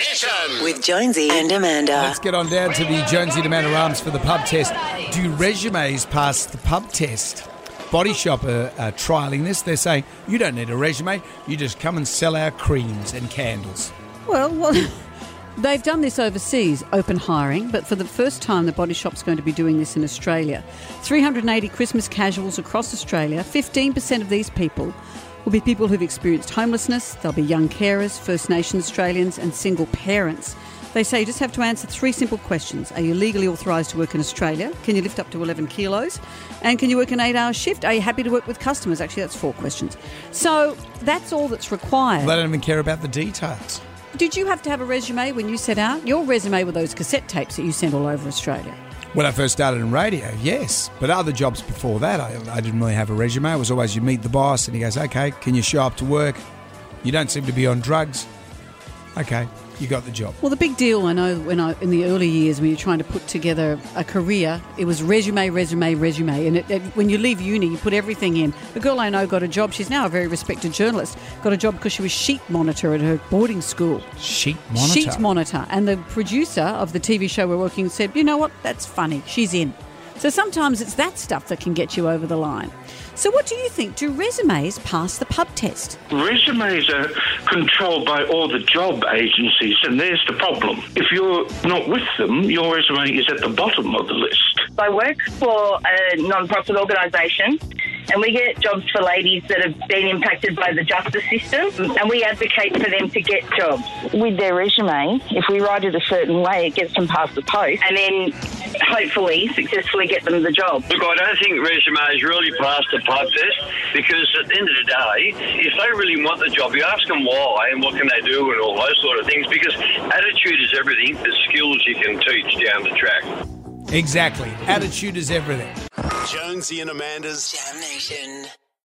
Nation. With Jonesy and Amanda. Let's get on down to the Jonesy and Amanda Arms for the pub test. Do resumes pass the pub test? Body Shop are, are trialling this. They're saying you don't need a resume, you just come and sell our creams and candles. Well, well, they've done this overseas, open hiring, but for the first time, the Body Shop's going to be doing this in Australia. 380 Christmas casuals across Australia. 15% of these people will be people who've experienced homelessness. They'll be young carers, First Nations Australians, and single parents. They say you just have to answer three simple questions. Are you legally authorised to work in Australia? Can you lift up to 11 kilos? And can you work an eight hour shift? Are you happy to work with customers? Actually, that's four questions. So that's all that's required. They don't even care about the details. Did you have to have a resume when you set out? Your resume were those cassette tapes that you sent all over Australia. When I first started in radio, yes. But other jobs before that, I, I didn't really have a resume. It was always you meet the boss and he goes, okay, can you show up to work? You don't seem to be on drugs. Okay, you got the job. Well, the big deal I know when I in the early years when you're trying to put together a career, it was resume, resume, resume, and it, it, when you leave uni, you put everything in. A girl I know got a job. She's now a very respected journalist. Got a job because she was sheet monitor at her boarding school. Sheet monitor. Sheet monitor, and the producer of the TV show we're working said, "You know what? That's funny. She's in." So sometimes it's that stuff that can get you over the line. So, what do you think? Do resumes pass the pub test? Resumes are controlled by all the job agencies, and there's the problem. If you're not with them, your resume is at the bottom of the list. I work for a non-profit organisation and we get jobs for ladies that have been impacted by the justice system and we advocate for them to get jobs. With their resume, if we write it a certain way, it gets them past the post and then hopefully successfully get them the job. Look, I don't think resumes really pass the pub test because at the end of the day, if they really want the job, you ask them why and what can they do and all those sort of things because attitude is everything, the skills you can teach down the track. Exactly. Attitude is everything. Jonesy and Amanda's Jam Nation.